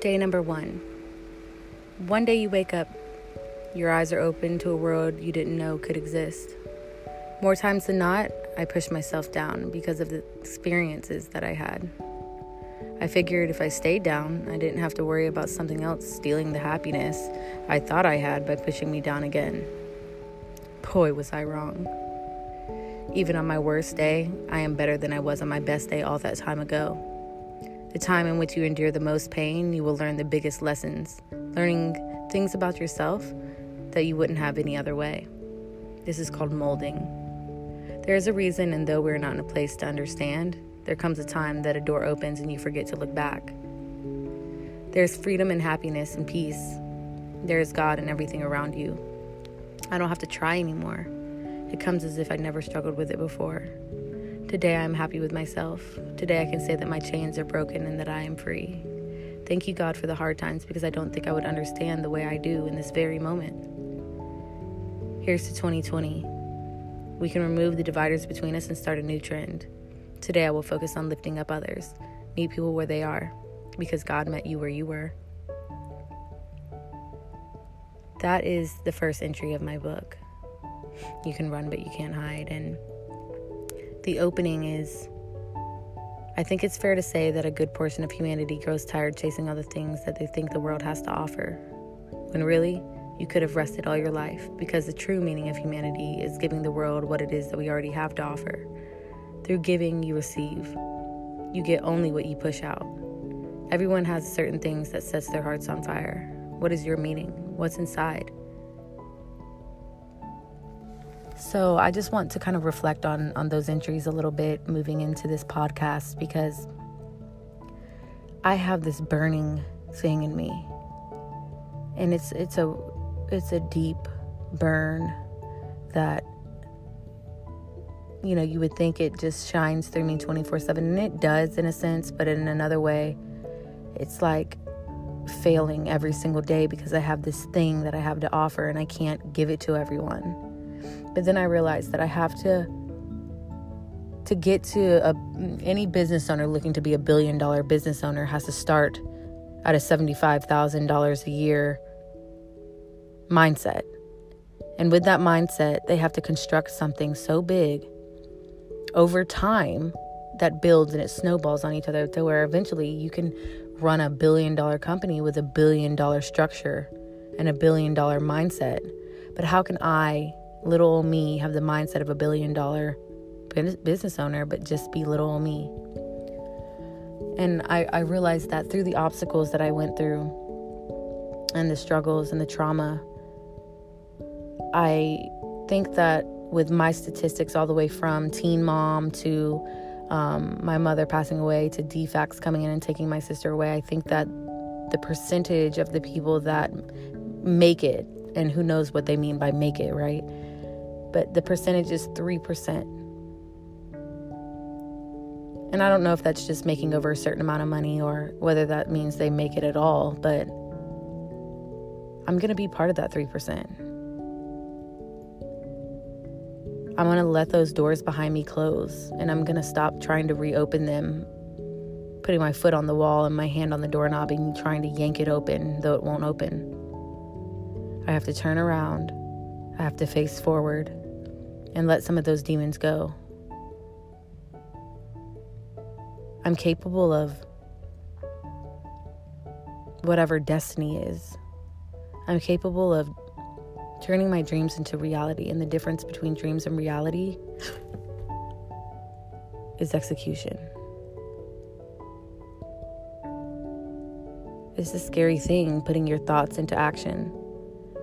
Day number one. One day you wake up, your eyes are open to a world you didn't know could exist. More times than not, I pushed myself down because of the experiences that I had. I figured if I stayed down, I didn't have to worry about something else stealing the happiness I thought I had by pushing me down again. Boy, was I wrong. Even on my worst day, I am better than I was on my best day all that time ago. The time in which you endure the most pain, you will learn the biggest lessons, learning things about yourself that you wouldn't have any other way. This is called molding. There is a reason, and though we're not in a place to understand, there comes a time that a door opens and you forget to look back. There's freedom and happiness and peace. There is God and everything around you. I don't have to try anymore. It comes as if I never struggled with it before. Today I am happy with myself. Today I can say that my chains are broken and that I am free. Thank you, God, for the hard times because I don't think I would understand the way I do in this very moment. Here's to 2020. We can remove the dividers between us and start a new trend. Today I will focus on lifting up others, meet people where they are, because God met you where you were. That is the first entry of my book. You can run, but you can't hide. And the opening is I think it's fair to say that a good portion of humanity grows tired chasing all the things that they think the world has to offer. When really, you could have rested all your life because the true meaning of humanity is giving the world what it is that we already have to offer. Through giving, you receive. You get only what you push out. Everyone has certain things that sets their hearts on fire. What is your meaning? What's inside? So I just want to kind of reflect on on those entries a little bit moving into this podcast because I have this burning thing in me. And it's it's a it's a deep burn that you know, you would think it just shines through me 24/7 and it does in a sense, but in another way it's like failing every single day because I have this thing that I have to offer and I can't give it to everyone but then I realized that I have to to get to a, any business owner looking to be a billion dollar business owner has to start at a $75,000 a year mindset. And with that mindset, they have to construct something so big over time that builds and it snowballs on each other to where eventually you can run a billion dollar company with a billion dollar structure and a billion dollar mindset. But how can I little old me have the mindset of a billion dollar business owner, but just be little old me. And I, I realized that through the obstacles that I went through and the struggles and the trauma, I think that with my statistics, all the way from teen mom to um, my mother passing away to DCFS coming in and taking my sister away, I think that the percentage of the people that make it, and who knows what they mean by make it, right? But the percentage is 3%. And I don't know if that's just making over a certain amount of money or whether that means they make it at all, but I'm going to be part of that 3%. I'm going to let those doors behind me close and I'm going to stop trying to reopen them, putting my foot on the wall and my hand on the doorknob and trying to yank it open, though it won't open. I have to turn around. I have to face forward and let some of those demons go. I'm capable of whatever destiny is. I'm capable of turning my dreams into reality, and the difference between dreams and reality is execution. It's a scary thing putting your thoughts into action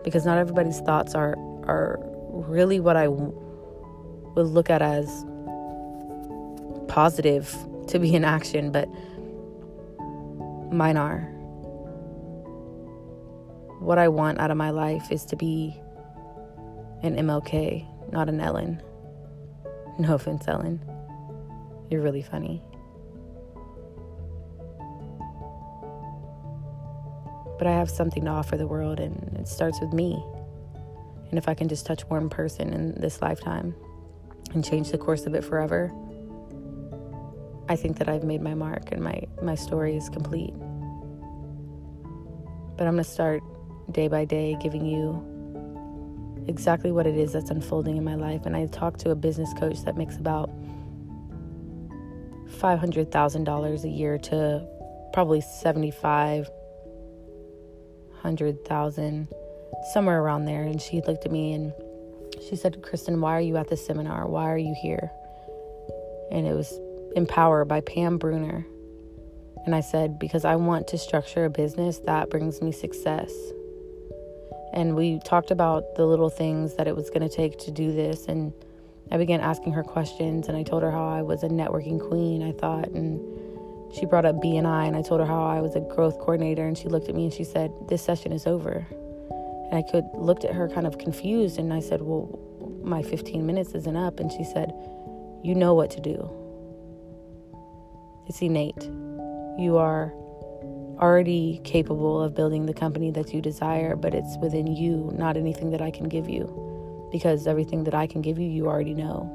because not everybody's thoughts are are really what I would look at as positive to be in action, but mine are. What I want out of my life is to be an MLK, not an Ellen. No offense, Ellen. You're really funny. But I have something to offer the world, and it starts with me. And if I can just touch one person in this lifetime, and change the course of it forever, I think that I've made my mark and my, my story is complete. But I'm going to start day by day giving you exactly what it is that's unfolding in my life. And I talked to a business coach that makes about $500,000 a year to probably 75 100,000 somewhere around there and she looked at me and she said, "Kristen, why are you at this seminar? Why are you here?" And it was Empower by Pam Bruner. And I said, "Because I want to structure a business that brings me success." And we talked about the little things that it was going to take to do this and I began asking her questions and I told her how I was a networking queen, I thought, and she brought up BNI and I told her how I was a growth coordinator and she looked at me and she said, "This session is over." And I could looked at her kind of confused and I said, "Well, my 15 minutes isn't up." And she said, "You know what to do. It's innate. You are already capable of building the company that you desire, but it's within you, not anything that I can give you." because everything that I can give you, you already know.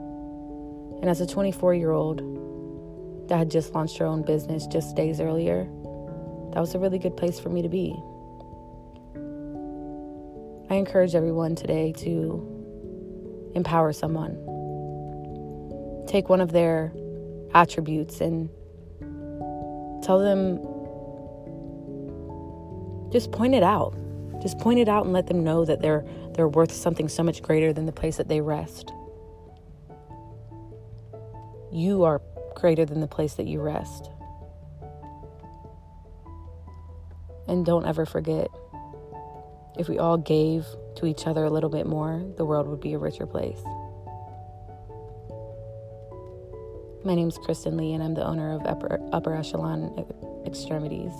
And as a 24 year old that had just launched her own business just days earlier, that was a really good place for me to be. I encourage everyone today to empower someone. Take one of their attributes and tell them, just point it out. Just point it out and let them know that they're they're worth something so much greater than the place that they rest. You are greater than the place that you rest. And don't ever forget if we all gave to each other a little bit more, the world would be a richer place. My name is Kristen Lee, and I'm the owner of Upper, Upper Echelon Extremities.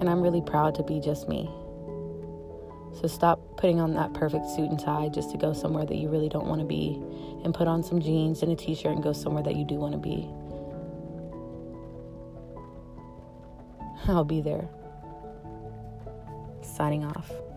And I'm really proud to be just me. So stop putting on that perfect suit and tie just to go somewhere that you really don't want to be and put on some jeans and a t shirt and go somewhere that you do want to be. I'll be there. Signing off.